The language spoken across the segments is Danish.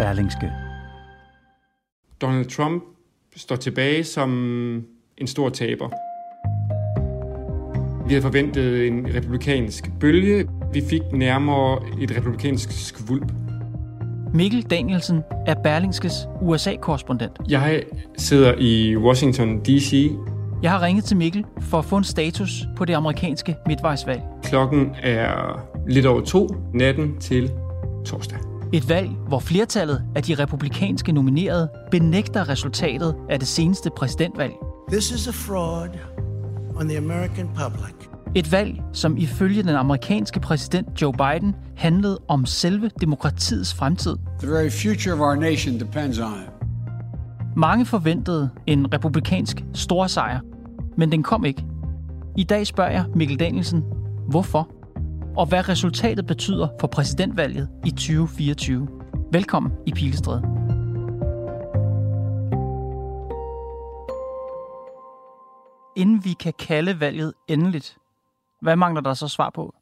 Berlingske. Donald Trump står tilbage som en stor taber. Vi havde forventet en republikansk bølge. Vi fik nærmere et republikansk skvulp. Mikkel Danielsen er Berlingskes USA-korrespondent. Jeg sidder i Washington D.C. Jeg har ringet til Mikkel for at få en status på det amerikanske midtvejsvalg. Klokken er lidt over to natten til torsdag. Et valg, hvor flertallet af de republikanske nominerede benægter resultatet af det seneste præsidentvalg. This is a fraud on the American public. Et valg, som ifølge den amerikanske præsident Joe Biden handlede om selve demokratiets fremtid. The very future of our nation depends on it. Mange forventede en republikansk storsejr, men den kom ikke. I dag spørger jeg Mikkel Danielsen, hvorfor? Og hvad resultatet betyder for præsidentvalget i 2024. Velkommen i Pilestræde. Inden vi kan kalde valget endeligt, hvad mangler der så svar på?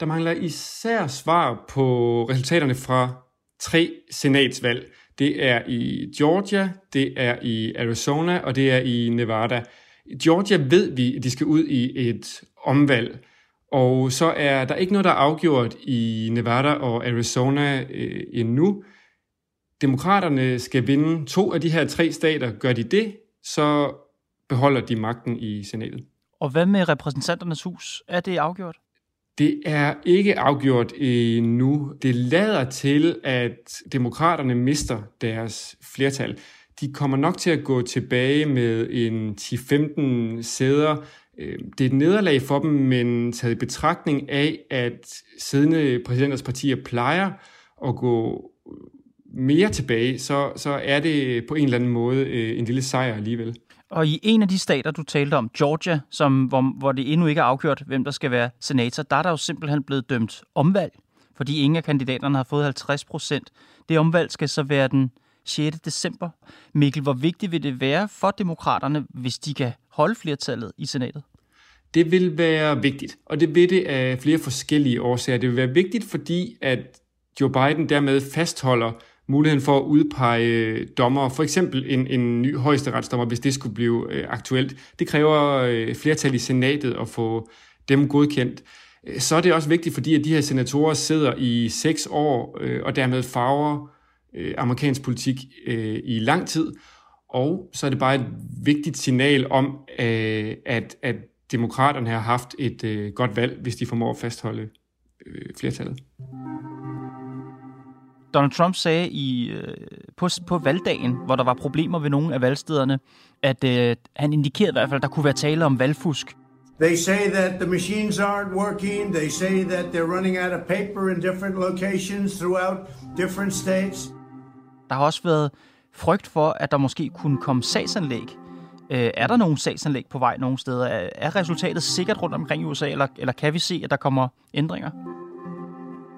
Der mangler især svar på resultaterne fra tre senatsvalg. Det er i Georgia, det er i Arizona, og det er i Nevada. I Georgia ved vi, at de skal ud i et omvalg. Og så er der ikke noget, der er afgjort i Nevada og Arizona øh, endnu. Demokraterne skal vinde to af de her tre stater. Gør de det, så beholder de magten i senatet. Og hvad med repræsentanternes hus? Er det afgjort? Det er ikke afgjort endnu. Det lader til, at demokraterne mister deres flertal. De kommer nok til at gå tilbage med en 10-15 sæder. Øh, det er et nederlag for dem, men taget i betragtning af, at siddende præsidenters partier plejer at gå øh, mere tilbage, så, så er det på en eller anden måde øh, en lille sejr alligevel. Og i en af de stater, du talte om, Georgia, som, hvor, hvor det endnu ikke er afgjort, hvem der skal være senator, der er der jo simpelthen blevet dømt omvalg, fordi ingen af kandidaterne har fået 50 procent. Det omvalg skal så være den 6. december. Mikkel, hvor vigtigt vil det være for demokraterne, hvis de kan holde flertallet i senatet? Det vil være vigtigt, og det vil det af flere forskellige årsager. Det vil være vigtigt, fordi at Joe Biden dermed fastholder muligheden for at udpege øh, dommer, for eksempel en, en ny højesteretsdommer, hvis det skulle blive øh, aktuelt. Det kræver øh, flertal i senatet at få dem godkendt. Øh, så er det også vigtigt, fordi at de her senatorer sidder i seks år øh, og dermed farver øh, amerikansk politik øh, i lang tid. Og så er det bare et vigtigt signal om, øh, at, at demokraterne har haft et øh, godt valg, hvis de formår at fastholde øh, flertallet. Donald Trump sagde i, øh, på, på valgdagen, hvor der var problemer ved nogle af valgstederne, at øh, han indikerede i hvert fald, at der kunne være tale om valgfusk. They say that the machines aren't working. They say that they're running out of paper in different locations throughout different states. Der har også været frygt for, at der måske kunne komme sagsanlæg. Øh, er der nogen sagsanlæg på vej nogle steder? Er, er resultatet sikkert rundt omkring i USA, eller, eller kan vi se, at der kommer ændringer?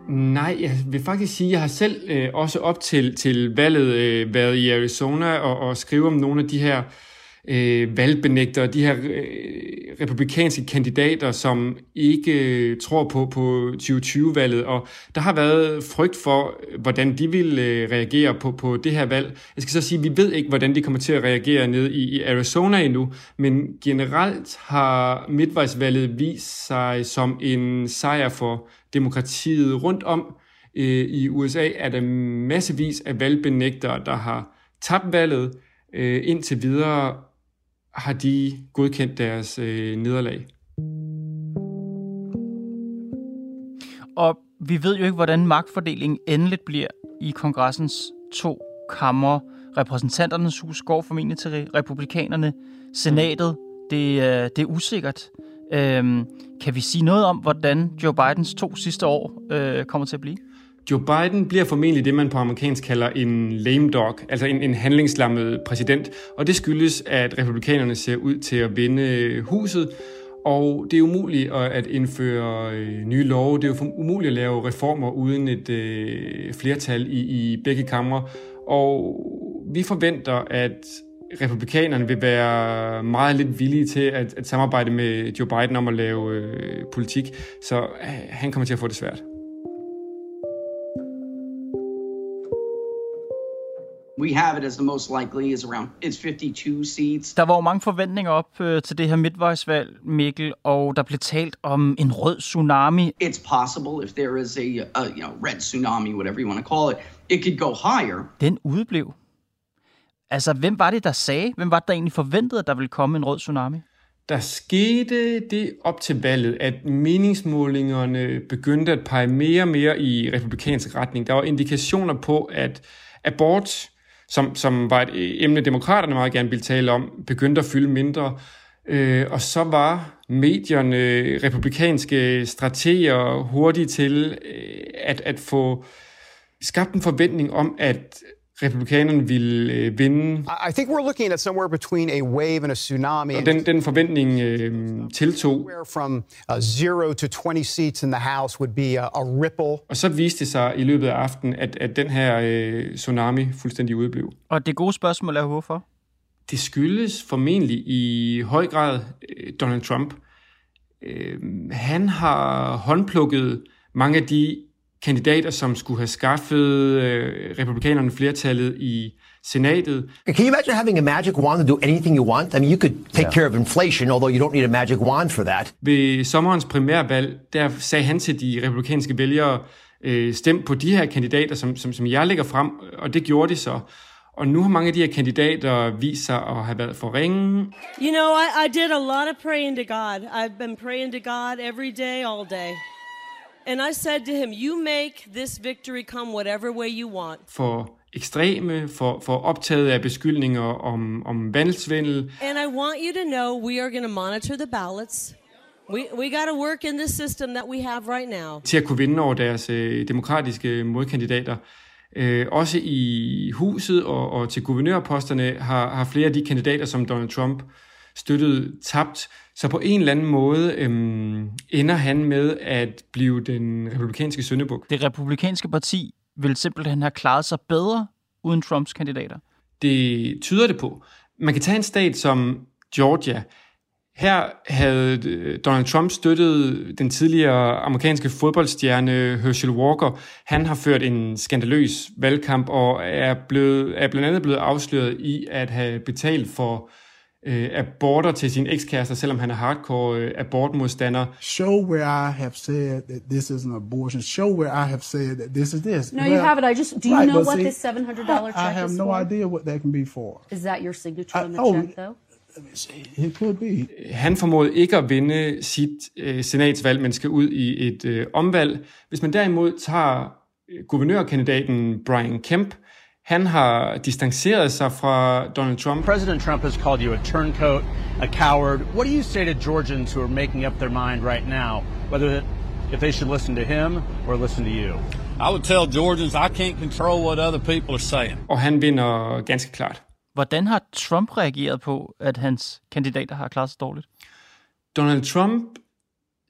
Nej, jeg vil faktisk sige, at jeg har selv øh, også op til, til valget øh, været i Arizona og, og skrive om nogle af de her øh, Øh, valgbenægtere, de her øh, republikanske kandidater, som ikke øh, tror på, på 2020-valget, og der har været frygt for, hvordan de vil øh, reagere på, på det her valg. Jeg skal så sige, at vi ved ikke, hvordan de kommer til at reagere ned i, i Arizona endnu, men generelt har midtvejsvalget vist sig som en sejr for demokratiet rundt om. Øh, I USA er der massevis af valgbenægtere, der har tabt valget. Øh, indtil videre har de godkendt deres øh, nederlag. Og vi ved jo ikke, hvordan magtfordelingen endeligt bliver i kongressens to kammer. Repræsentanternes hus går formentlig til republikanerne. Senatet, det, øh, det er usikkert. Øhm, kan vi sige noget om, hvordan Joe Bidens to sidste år øh, kommer til at blive? Joe Biden bliver formentlig det, man på amerikansk kalder en lame dog, altså en, en handlingslammet præsident, og det skyldes, at republikanerne ser ud til at vinde huset, og det er umuligt at indføre øh, nye love. Det er jo umuligt at lave reformer uden et øh, flertal i, i begge kamre. Og vi forventer, at republikanerne vil være meget lidt villige til at, at samarbejde med Joe Biden om at lave øh, politik. Så øh, han kommer til at få det svært. We have it as the most likely is around it's 52 seats. Der var jo mange forventninger op øh, til det her midtvejsvalg, Mikkel, og der blev talt om en rød tsunami. It's possible if there is a, a you know red tsunami, whatever you want to call it, it could go higher. Den udeblev. Altså, hvem var det, der sagde? Hvem var det, der egentlig forventede, at der ville komme en rød tsunami? Der skete det op til valget, at meningsmålingerne begyndte at pege mere og mere i republikansk retning. Der var indikationer på, at abort som, som var et emne, demokraterne meget gerne ville tale om, begyndte at fylde mindre. Øh, og så var medierne, republikanske strateger hurtige til øh, at, at få skabt en forventning om, at republikanerne ville øh, vinde. I think we're looking at somewhere between a wave and a tsunami. Og den, den forventning øh, tiltog. From uh, zero to 20 seats in the House would be a, a ripple. Og så viste det sig i løbet af aftenen, at, at den her øh, tsunami fuldstændig udeblev. Og det gode spørgsmål er, hvorfor? Det skyldes formentlig i høj grad øh, Donald Trump. Øh, han har håndplukket mange af de kandidater, som skulle have skaffet øh, republikanerne flertallet i senatet. Can you imagine having a magic wand to do anything you want? I mean, you could take yeah. care of inflation, although you don't need a magic wand for that. Ved sommerens primærvalg, der sagde han til de republikanske vælgere, øh, stem på de her kandidater, som, som, som jeg lægger frem, og det gjorde de så. Og nu har mange af de her kandidater vist sig at have været for ringe. You know, I, I did a lot of praying to God. I've been praying to God every day, all day. And I said to him, you make this victory come whatever way you want. For ekstreme, for, for optaget af beskyldninger om, om valgsvindel. And I want you to know we are going to monitor the ballots. We, we got to work in the system that we have right now. Til at kunne vinde over deres øh, demokratiske modkandidater. Øh, også i huset og, og til guvernørposterne har, har flere af de kandidater, som Donald Trump støttede, tabt. Så på en eller anden måde øhm, ender han med at blive den republikanske søndebuk. Det republikanske parti vil simpelthen have klaret sig bedre uden Trumps kandidater. Det tyder det på. Man kan tage en stat som Georgia. Her havde øh, Donald Trump støttet den tidligere amerikanske fodboldstjerne Herschel Walker. Han har ført en skandaløs valgkamp og er, blevet, er blandt andet blevet afsløret i at have betalt for øh, aborter til sin ekskæreste, selvom han er hardcore øh, abortmodstander. Show where I have said that this is an abortion. Show where I have said that this is this. No, well, you haven't. I just do you right, know what see, this seven hundred dollar check I have is no for? idea what that can be for. Is that your signature I, on the oh, check, though? It could be. Han formåede ikke at vinde sit øh, senatsvalg, men skal ud i et øh, omvalg. Hvis man derimod tager øh, guvernørkandidaten Brian Kemp, han har distanceret sig fra Donald Trump. President Trump has called you a turncoat, a coward. What do you say to Georgians who are making up their mind right now, whether if they should listen to him or listen to you? I would tell Georgians I can't control what other people are saying. Og han vinder ganske klart. Hvordan har Trump reageret på, at hans kandidater har klaret sig dårligt? Donald Trump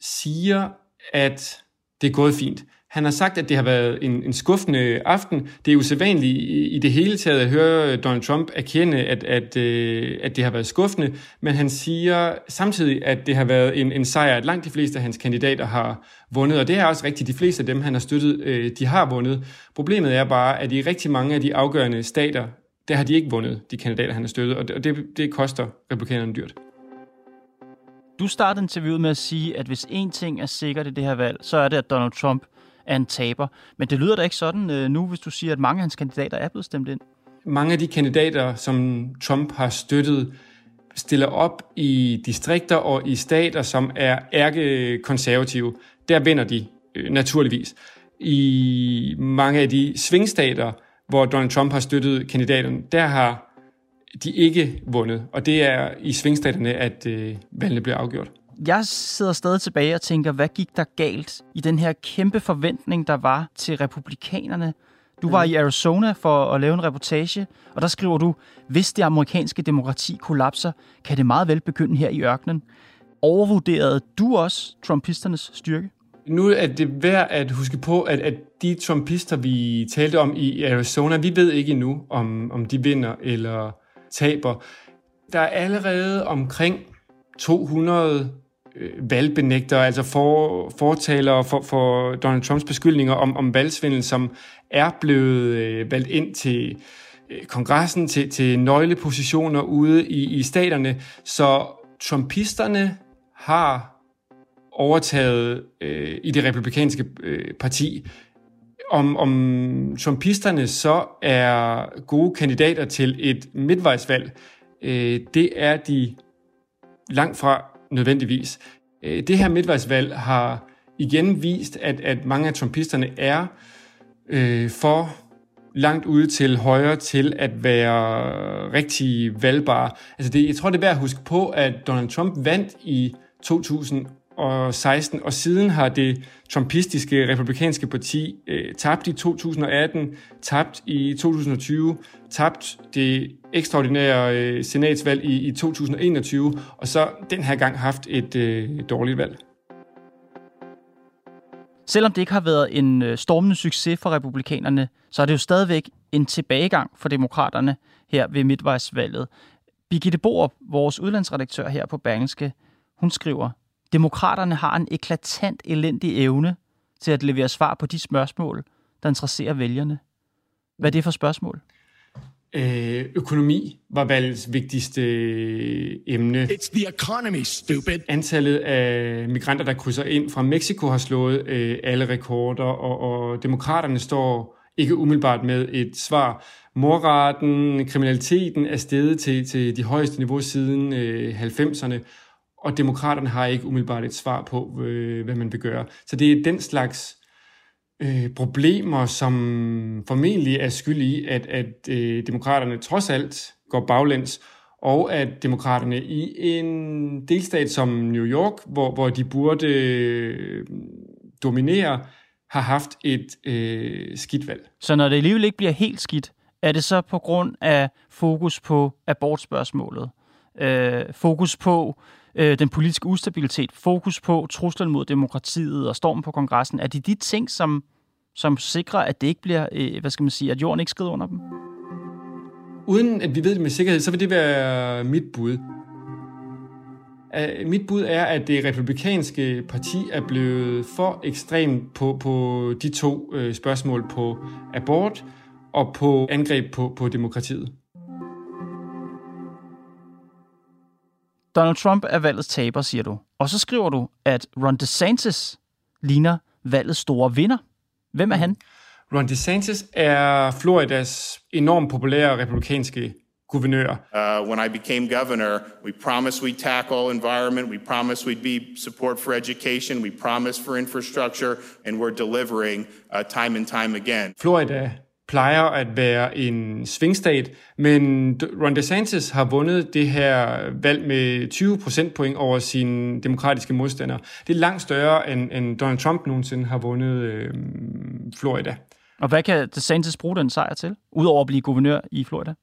siger, at det er gået fint. Han har sagt, at det har været en, en skuffende aften. Det er usædvanligt i, i det hele taget at høre Donald Trump erkende, at, at, øh, at det har været skuffende, men han siger samtidig, at det har været en, en sejr, at langt de fleste af hans kandidater har vundet, og det er også rigtigt. De fleste af dem, han har støttet, øh, de har vundet. Problemet er bare, at i rigtig mange af de afgørende stater, der har de ikke vundet, de kandidater, han har støttet, og det, og det, det koster republikanerne dyrt. Du startede interviewet med at sige, at hvis én ting er sikkert i det her valg, så er det, at Donald Trump er en taber. Men det lyder da ikke sådan øh, nu, hvis du siger, at mange af hans kandidater er blevet stemt ind. Mange af de kandidater, som Trump har støttet, stiller op i distrikter og i stater, som er ærkekonservative. Der vinder de øh, naturligvis. I mange af de svingstater, hvor Donald Trump har støttet kandidaterne, der har de ikke vundet. Og det er i svingstaterne, at øh, valgene bliver afgjort jeg sidder stadig tilbage og tænker, hvad gik der galt i den her kæmpe forventning, der var til republikanerne? Du var i Arizona for at lave en reportage, og der skriver du, hvis det amerikanske demokrati kollapser, kan det meget vel begynde her i ørkenen. Overvurderede du også trumpisternes styrke? Nu er det værd at huske på, at, at de trumpister, vi talte om i Arizona, vi ved ikke endnu, om, om de vinder eller taber. Der er allerede omkring 200 øh, valgbenægtere, altså for, fortalere for, for Donald Trumps beskyldninger om, om valgsvindel, som er blevet øh, valgt ind til øh, kongressen, til, til nøglepositioner ude i, i staterne. Så trumpisterne har overtaget øh, i det republikanske øh, parti. Om, om trumpisterne så er gode kandidater til et midtvejsvalg, øh, det er de langt fra nødvendigvis. Øh, det her midtvejsvalg har igen vist, at, at mange af trumpisterne er øh, for langt ude til højre til at være rigtig valgbare. Altså det, jeg tror, det er værd at huske på, at Donald Trump vandt i 2000 og 16, og siden har det trumpistiske republikanske parti øh, tabt i 2018, tabt i 2020, tabt det ekstraordinære øh, senatsvalg i, i 2021, og så den her gang haft et øh, dårligt valg. Selvom det ikke har været en øh, stormende succes for republikanerne, så er det jo stadigvæk en tilbagegang for demokraterne her ved midtvejsvalget. Birgitte Borup, vores udlandsredaktør her på Berlingske, hun skriver, Demokraterne har en eklatant elendig evne til at levere svar på de spørgsmål, der interesserer vælgerne. Hvad er det for spørgsmål? Øh, økonomi var valgets vigtigste øh, emne. It's the economy, stupid. Antallet af migranter, der krydser ind fra Mexico, har slået øh, alle rekorder, og, og demokraterne står ikke umiddelbart med et svar. Morraten, kriminaliteten er steget til, til de højeste niveau siden øh, 90'erne, og demokraterne har ikke umiddelbart et svar på, øh, hvad man vil gøre. Så det er den slags øh, problemer, som formentlig er skyld i, at, at øh, demokraterne trods alt går baglæns, og at demokraterne i en delstat som New York, hvor, hvor de burde øh, dominere, har haft et øh, skidt valg. Så når det alligevel ikke bliver helt skidt, er det så på grund af fokus på abortspørgsmålet? Øh, fokus på øh, den politiske ustabilitet, fokus på truslen mod demokratiet og stormen på kongressen, er det de ting, som, som sikrer, at det ikke bliver, øh, hvad skal man sige, at jorden ikke skrider under dem? Uden at vi ved det med sikkerhed, så vil det være mit bud. Uh, mit bud er, at det republikanske parti er blevet for ekstremt på, på de to uh, spørgsmål på abort og på angreb på, på demokratiet. Donald Trump er valgets taber, siger du. Og så skriver du, at Ron DeSantis ligner valgets store vinder. Hvem er han? Ron DeSantis er Floridas enormt populære republikanske guvernør. Uh, when I became governor, we promised we'd tackle environment, we promised we'd be support for education, we promised for infrastructure, and we're delivering uh, time and time again. Florida plejer at være en svingstat, men Ron DeSantis har vundet det her valg med 20 procentpoint over sine demokratiske modstandere. Det er langt større, end, end Donald Trump nogensinde har vundet øh, Florida. Og hvad kan DeSantis bruge den sejr til, udover at blive guvernør i Florida?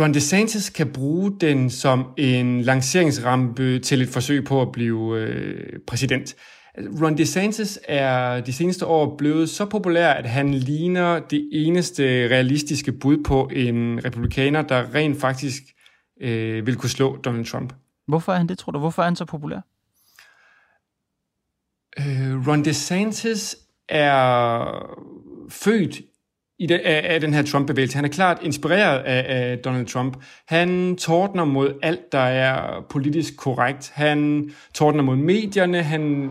Ron DeSantis kan bruge den som en lanceringsrampe til et forsøg på at blive øh, præsident. Ron DeSantis er de seneste år blevet så populær, at han ligner det eneste realistiske bud på en republikaner, der rent faktisk øh, vil kunne slå Donald Trump. Hvorfor er han det, tror du? Hvorfor er han så populær? Øh, Ron DeSantis er født i det, af, af den her Trump-bevægelse. Han er klart inspireret af, af Donald Trump. Han tordner mod alt, der er politisk korrekt. Han tordner mod medierne. Han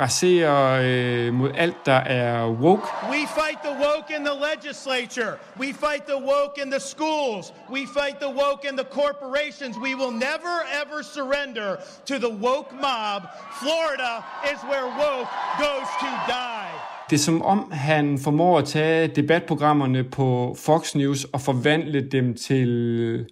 raserer øh, mod alt, der er woke. We fight the woke in the legislature. We fight the woke in the schools. We fight the woke in the corporations. We will never ever surrender to the woke mob. Florida is where woke goes to die. Det er som om, han formår at tage debatprogrammerne på Fox News og forvandle dem til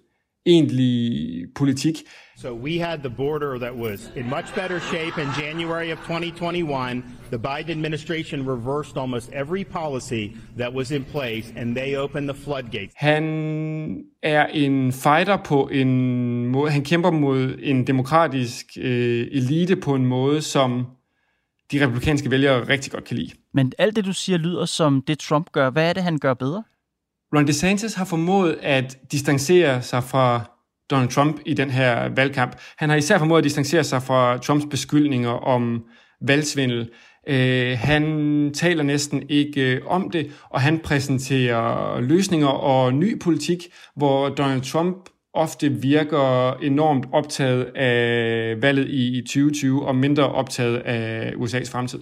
egentlig politik. So we had the border that was in much better shape in January of 2021. The Biden administration reversed almost every policy that was in place, and they opened the floodgates. Han er en fighter på en måde, han kæmper mod en demokratisk øh, elite på en måde, som de republikanske vælgere rigtig godt kan lide. Men alt det, du siger, lyder som det, Trump gør. Hvad er det, han gør bedre? Ron DeSantis har formået at distancere sig fra Donald Trump i den her valgkamp. Han har især formået at distancere sig fra Trumps beskyldninger om valgsvindel. Øh, han taler næsten ikke øh, om det, og han præsenterer løsninger og ny politik, hvor Donald Trump ofte virker enormt optaget af valget i 2020 og mindre optaget af USA's fremtid.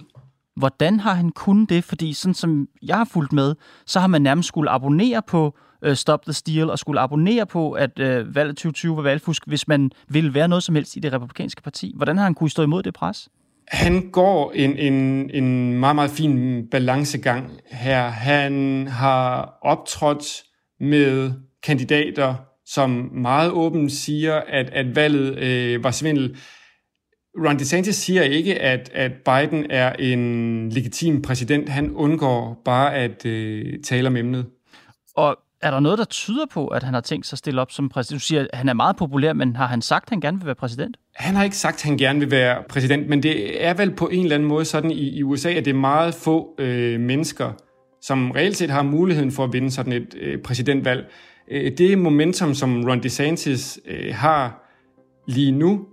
Hvordan har han kunnet det? Fordi sådan som jeg har fulgt med, så har man nærmest skulle abonnere på øh, Stop the Steal og skulle abonnere på, at øh, valget 2020 var valgfusk, hvis man ville være noget som helst i det republikanske parti. Hvordan har han kunnet stå imod det pres? Han går en, en, en meget, meget fin balancegang her. Han har optrådt med kandidater, som meget åbent siger, at, at valget øh, var svindel. Ron DeSantis siger ikke, at, at Biden er en legitim præsident. Han undgår bare at øh, tale om emnet. Og er der noget, der tyder på, at han har tænkt sig at stille op som præsident? Du siger, at han er meget populær, men har han sagt, at han gerne vil være præsident? Han har ikke sagt, at han gerne vil være præsident, men det er vel på en eller anden måde sådan i, i USA, at det er meget få øh, mennesker, som reelt set har muligheden for at vinde sådan et øh, præsidentvalg. Øh, det momentum, som Ron DeSantis øh, har lige nu,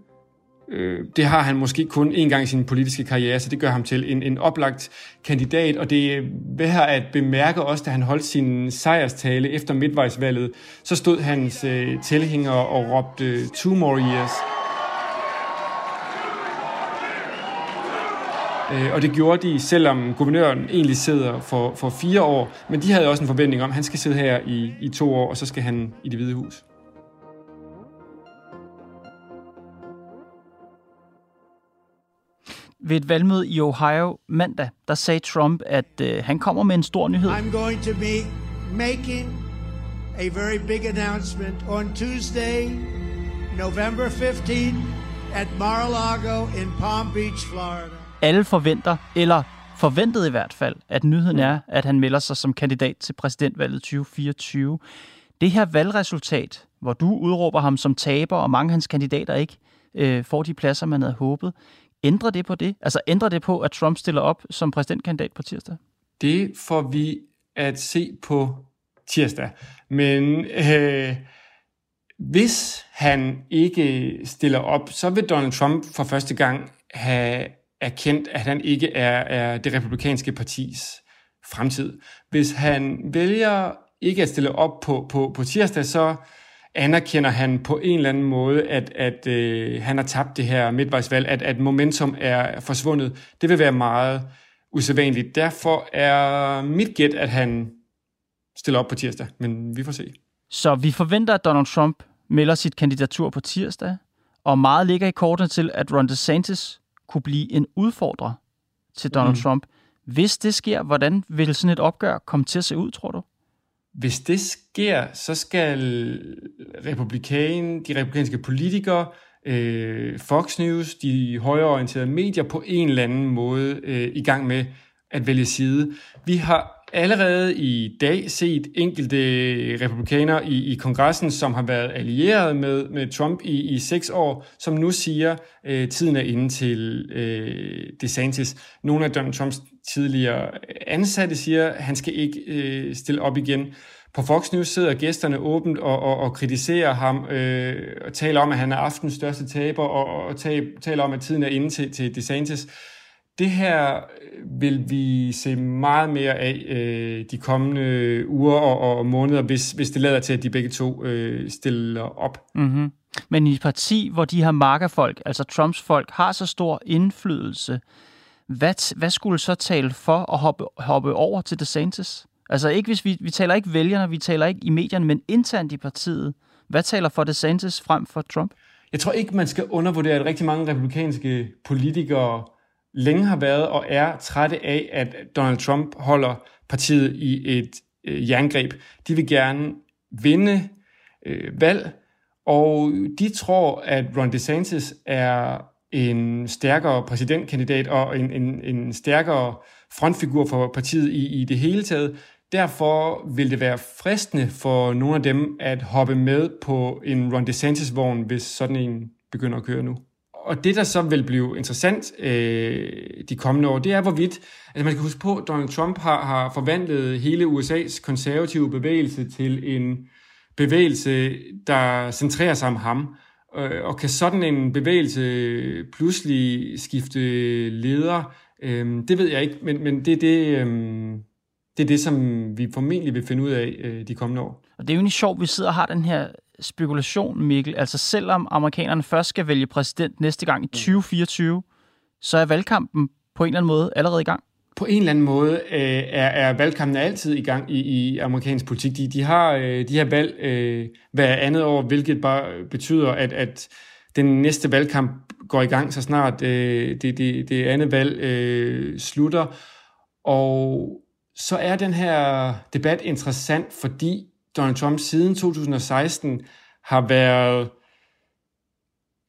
øh, det har han måske kun en gang i sin politiske karriere, så det gør ham til en, en oplagt kandidat, og det øh, er værd at bemærke også, da han holdt sin sejrstale efter midtvejsvalget, så stod hans øh, tilhængere og råbte two more years. Øh, og det gjorde de, selvom guvernøren egentlig sidder for, for fire år, men de havde også en forventning om, at han skal sidde her i, i to år, og så skal han i det hvide hus. Ved et valgmøde i Ohio mandag, der sagde Trump, at øh, han kommer med en stor nyhed. I'm going to be making a very big announcement on Tuesday, November 15 at Mar-a-Lago in Palm Beach, Florida. Alle forventer, eller forventede i hvert fald, at nyheden er, at han melder sig som kandidat til præsidentvalget 2024. Det her valgresultat, hvor du udråber ham som taber, og mange af hans kandidater ikke øh, får de pladser, man havde håbet, ændrer det på det? Altså ændrer det på, at Trump stiller op som præsidentkandidat på tirsdag? Det får vi at se på tirsdag. Men øh, hvis han ikke stiller op, så vil Donald Trump for første gang have erkendt, at han ikke er, er det republikanske partis fremtid. Hvis han vælger ikke at stille op på, på, på tirsdag, så anerkender han på en eller anden måde, at, at øh, han har tabt det her midtvejsvalg, at, at momentum er forsvundet. Det vil være meget usædvanligt. Derfor er mit gæt, at han stiller op på tirsdag, men vi får se. Så vi forventer, at Donald Trump melder sit kandidatur på tirsdag, og meget ligger i kortene til, at Ron DeSantis kunne blive en udfordrer til Donald mm. Trump. Hvis det sker, hvordan vil sådan et opgør komme til at se ud, tror du? Hvis det sker, så skal republikan, de republikanske politikere, øh, Fox News, de højreorienterede medier på en eller anden måde øh, i gang med at vælge side. Vi har allerede i dag set enkelte republikanere i, i kongressen, som har været allieret med, med Trump i, i seks år, som nu siger, øh, tiden er inde til øh, DeSantis. Nogle af Donald Trumps tidligere ansatte siger, at han skal ikke øh, stille op igen. På Fox News sidder gæsterne åbent og, og, og kritiserer ham øh, og taler om, at han er aftens største taber og, og taler om, at tiden er inde til, til DeSantis. Det her øh, vil vi se meget mere af øh, de kommende uger og, og måneder, hvis, hvis det lader til, at de begge to øh, stiller op. Mm-hmm. Men i et parti, hvor de her markerfolk, altså Trumps folk, har så stor indflydelse, hvad, hvad skulle så tale for at hoppe, hoppe over til DeSantis? Altså ikke hvis vi, vi taler ikke vælgerne, vi taler ikke i medierne, men internt i partiet. Hvad taler for DeSantis frem for Trump? Jeg tror ikke, man skal undervurdere, at rigtig mange republikanske politikere længe har været og er trætte af, at Donald Trump holder partiet i et øh, jerngreb. De vil gerne vinde øh, valg, Og de tror, at Ron DeSantis er en stærkere præsidentkandidat og en, en, en stærkere frontfigur for partiet i, i det hele taget. Derfor vil det være fristende for nogle af dem at hoppe med på en Ron DeSantis-vogn, hvis sådan en begynder at køre nu. Og det, der så vil blive interessant øh, de kommende år, det er, hvorvidt... Altså man skal huske på, at Donald Trump har, har forvandlet hele USA's konservative bevægelse til en bevægelse, der centrerer sig om ham. Øh, og kan sådan en bevægelse pludselig skifte leder? Øh, det ved jeg ikke, men, men det er det... Øh, det er det, som vi formentlig vil finde ud af øh, de kommende år. Og det er jo egentlig sjovt, at vi sidder og har den her spekulation, Mikkel. Altså selvom amerikanerne først skal vælge præsident næste gang i 2024, mm. så er valgkampen på en eller anden måde allerede i gang. På en eller anden måde øh, er, er valgkampen altid i gang i, i amerikansk politik. De, de har øh, de her valg øh, hver andet år, hvilket bare betyder, at, at den næste valgkamp går i gang, så snart øh, det, det, det andet valg øh, slutter. Og så er den her debat interessant, fordi Donald Trump siden 2016 har været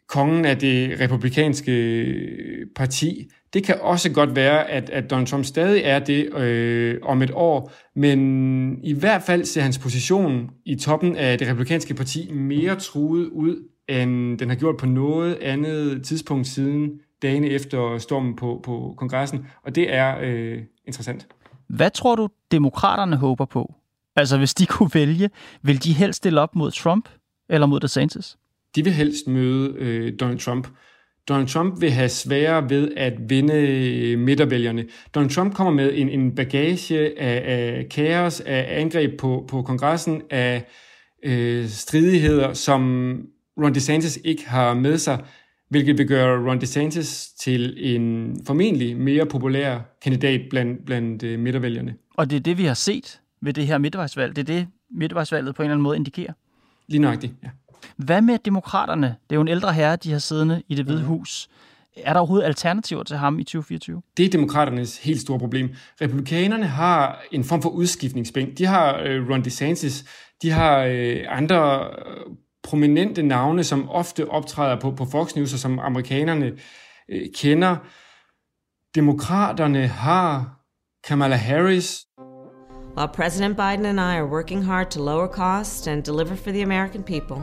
kongen af det republikanske parti. Det kan også godt være, at, at Donald Trump stadig er det øh, om et år, men i hvert fald ser hans position i toppen af det republikanske parti mere truet ud, end den har gjort på noget andet tidspunkt siden dagene efter stormen på, på kongressen, og det er øh, interessant. Hvad tror du, demokraterne håber på? Altså, hvis de kunne vælge, vil de helst stille op mod Trump eller mod DeSantis? De vil helst møde øh, Donald Trump. Donald Trump vil have sværere ved at vinde midtervælgerne. Donald Trump kommer med en, en bagage af, af kaos, af angreb på, på kongressen, af øh, stridigheder, som Ron DeSantis ikke har med sig hvilket vil gøre Ron DeSantis til en formentlig mere populær kandidat blandt, blandt uh, midtervælgerne. Og det er det, vi har set ved det her midtvejsvalg. Det er det, midtvejsvalget på en eller anden måde indikerer. Lige nøjagtigt, ja. Hvad med demokraterne? Det er jo en ældre herre, de har siddende i det hvide hus. Er der overhovedet alternativer til ham i 2024? Det er demokraternes helt store problem. Republikanerne har en form for udskiftningsbænk. De har uh, Ron DeSantis, de har uh, andre prominente navne, som ofte optræder på, på Fox News, og som amerikanerne øh, kender. Demokraterne har Kamala Harris. While President Biden and I are working hard to lower costs and deliver for the American people,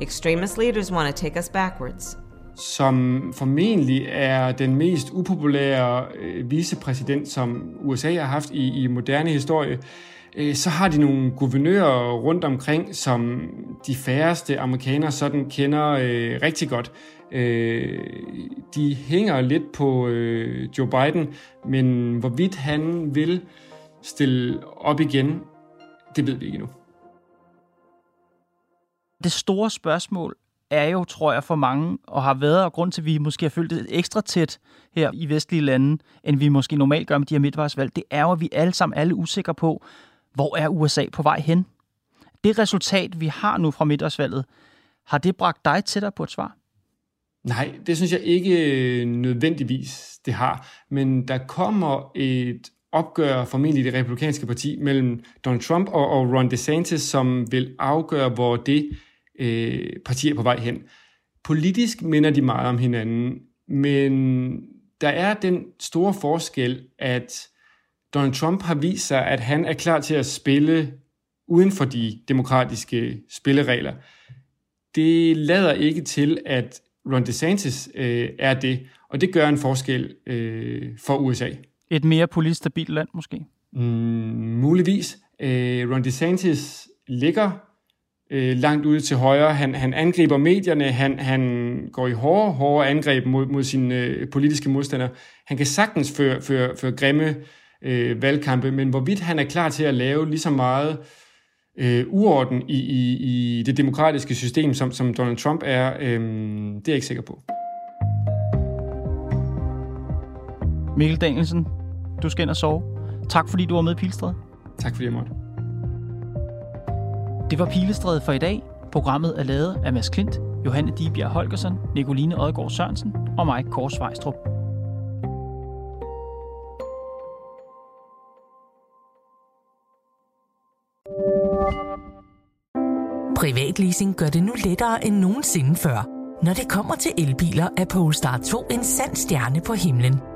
extremist leaders want to take us backwards. Som formentlig er den mest upopulære øh, vicepræsident, som USA har haft i, i moderne historie. Øh, så har de nogle guvernører rundt omkring, som de færreste amerikanere sådan kender øh, rigtig godt. Øh, de hænger lidt på øh, Joe Biden, men hvorvidt han vil stille op igen, det ved vi ikke endnu. Det store spørgsmål er jo, tror jeg, for mange, og har været, og grund til, at vi måske har følt det ekstra tæt her i vestlige lande, end vi måske normalt gør med de her midtvejsvalg, det er jo, at vi alle sammen alle usikre på, hvor er USA på vej hen? Det resultat, vi har nu fra middagsvalget, har det bragt dig tættere på et svar? Nej, det synes jeg ikke nødvendigvis, det har. Men der kommer et opgør formentlig det republikanske parti mellem Donald Trump og, og Ron DeSantis, som vil afgøre, hvor det øh, parti er på vej hen. Politisk minder de meget om hinanden, men der er den store forskel, at Donald Trump har vist sig, at han er klar til at spille uden for de demokratiske spilleregler. Det lader ikke til, at Ron DeSantis øh, er det, og det gør en forskel øh, for USA. Et mere politisk stabilt land måske? Mm, muligvis. Øh, Ron DeSantis ligger øh, langt ude til højre. Han, han angriber medierne, han, han går i hårde, hårde angreb mod, mod sine øh, politiske modstandere. Han kan sagtens føre, føre, føre grimme øh, valgkampe, men hvorvidt han er klar til at lave lige så meget øh, uorden i, i, i det demokratiske system, som, som Donald Trump er, øh, det er jeg ikke sikker på. Mikkel Danielsen, du skal ind og sove. Tak fordi du var med i Pilestræde. Tak fordi jeg måtte. Det var Pilestræde for i dag. Programmet er lavet af Mads Klint, Johanne Dibjerg Holgersen, Nicoline Odgaard Sørensen og mig, Kors Vejstrup. Privatleasing gør det nu lettere end nogensinde før. Når det kommer til elbiler, er Polestar 2 en sand stjerne på himlen.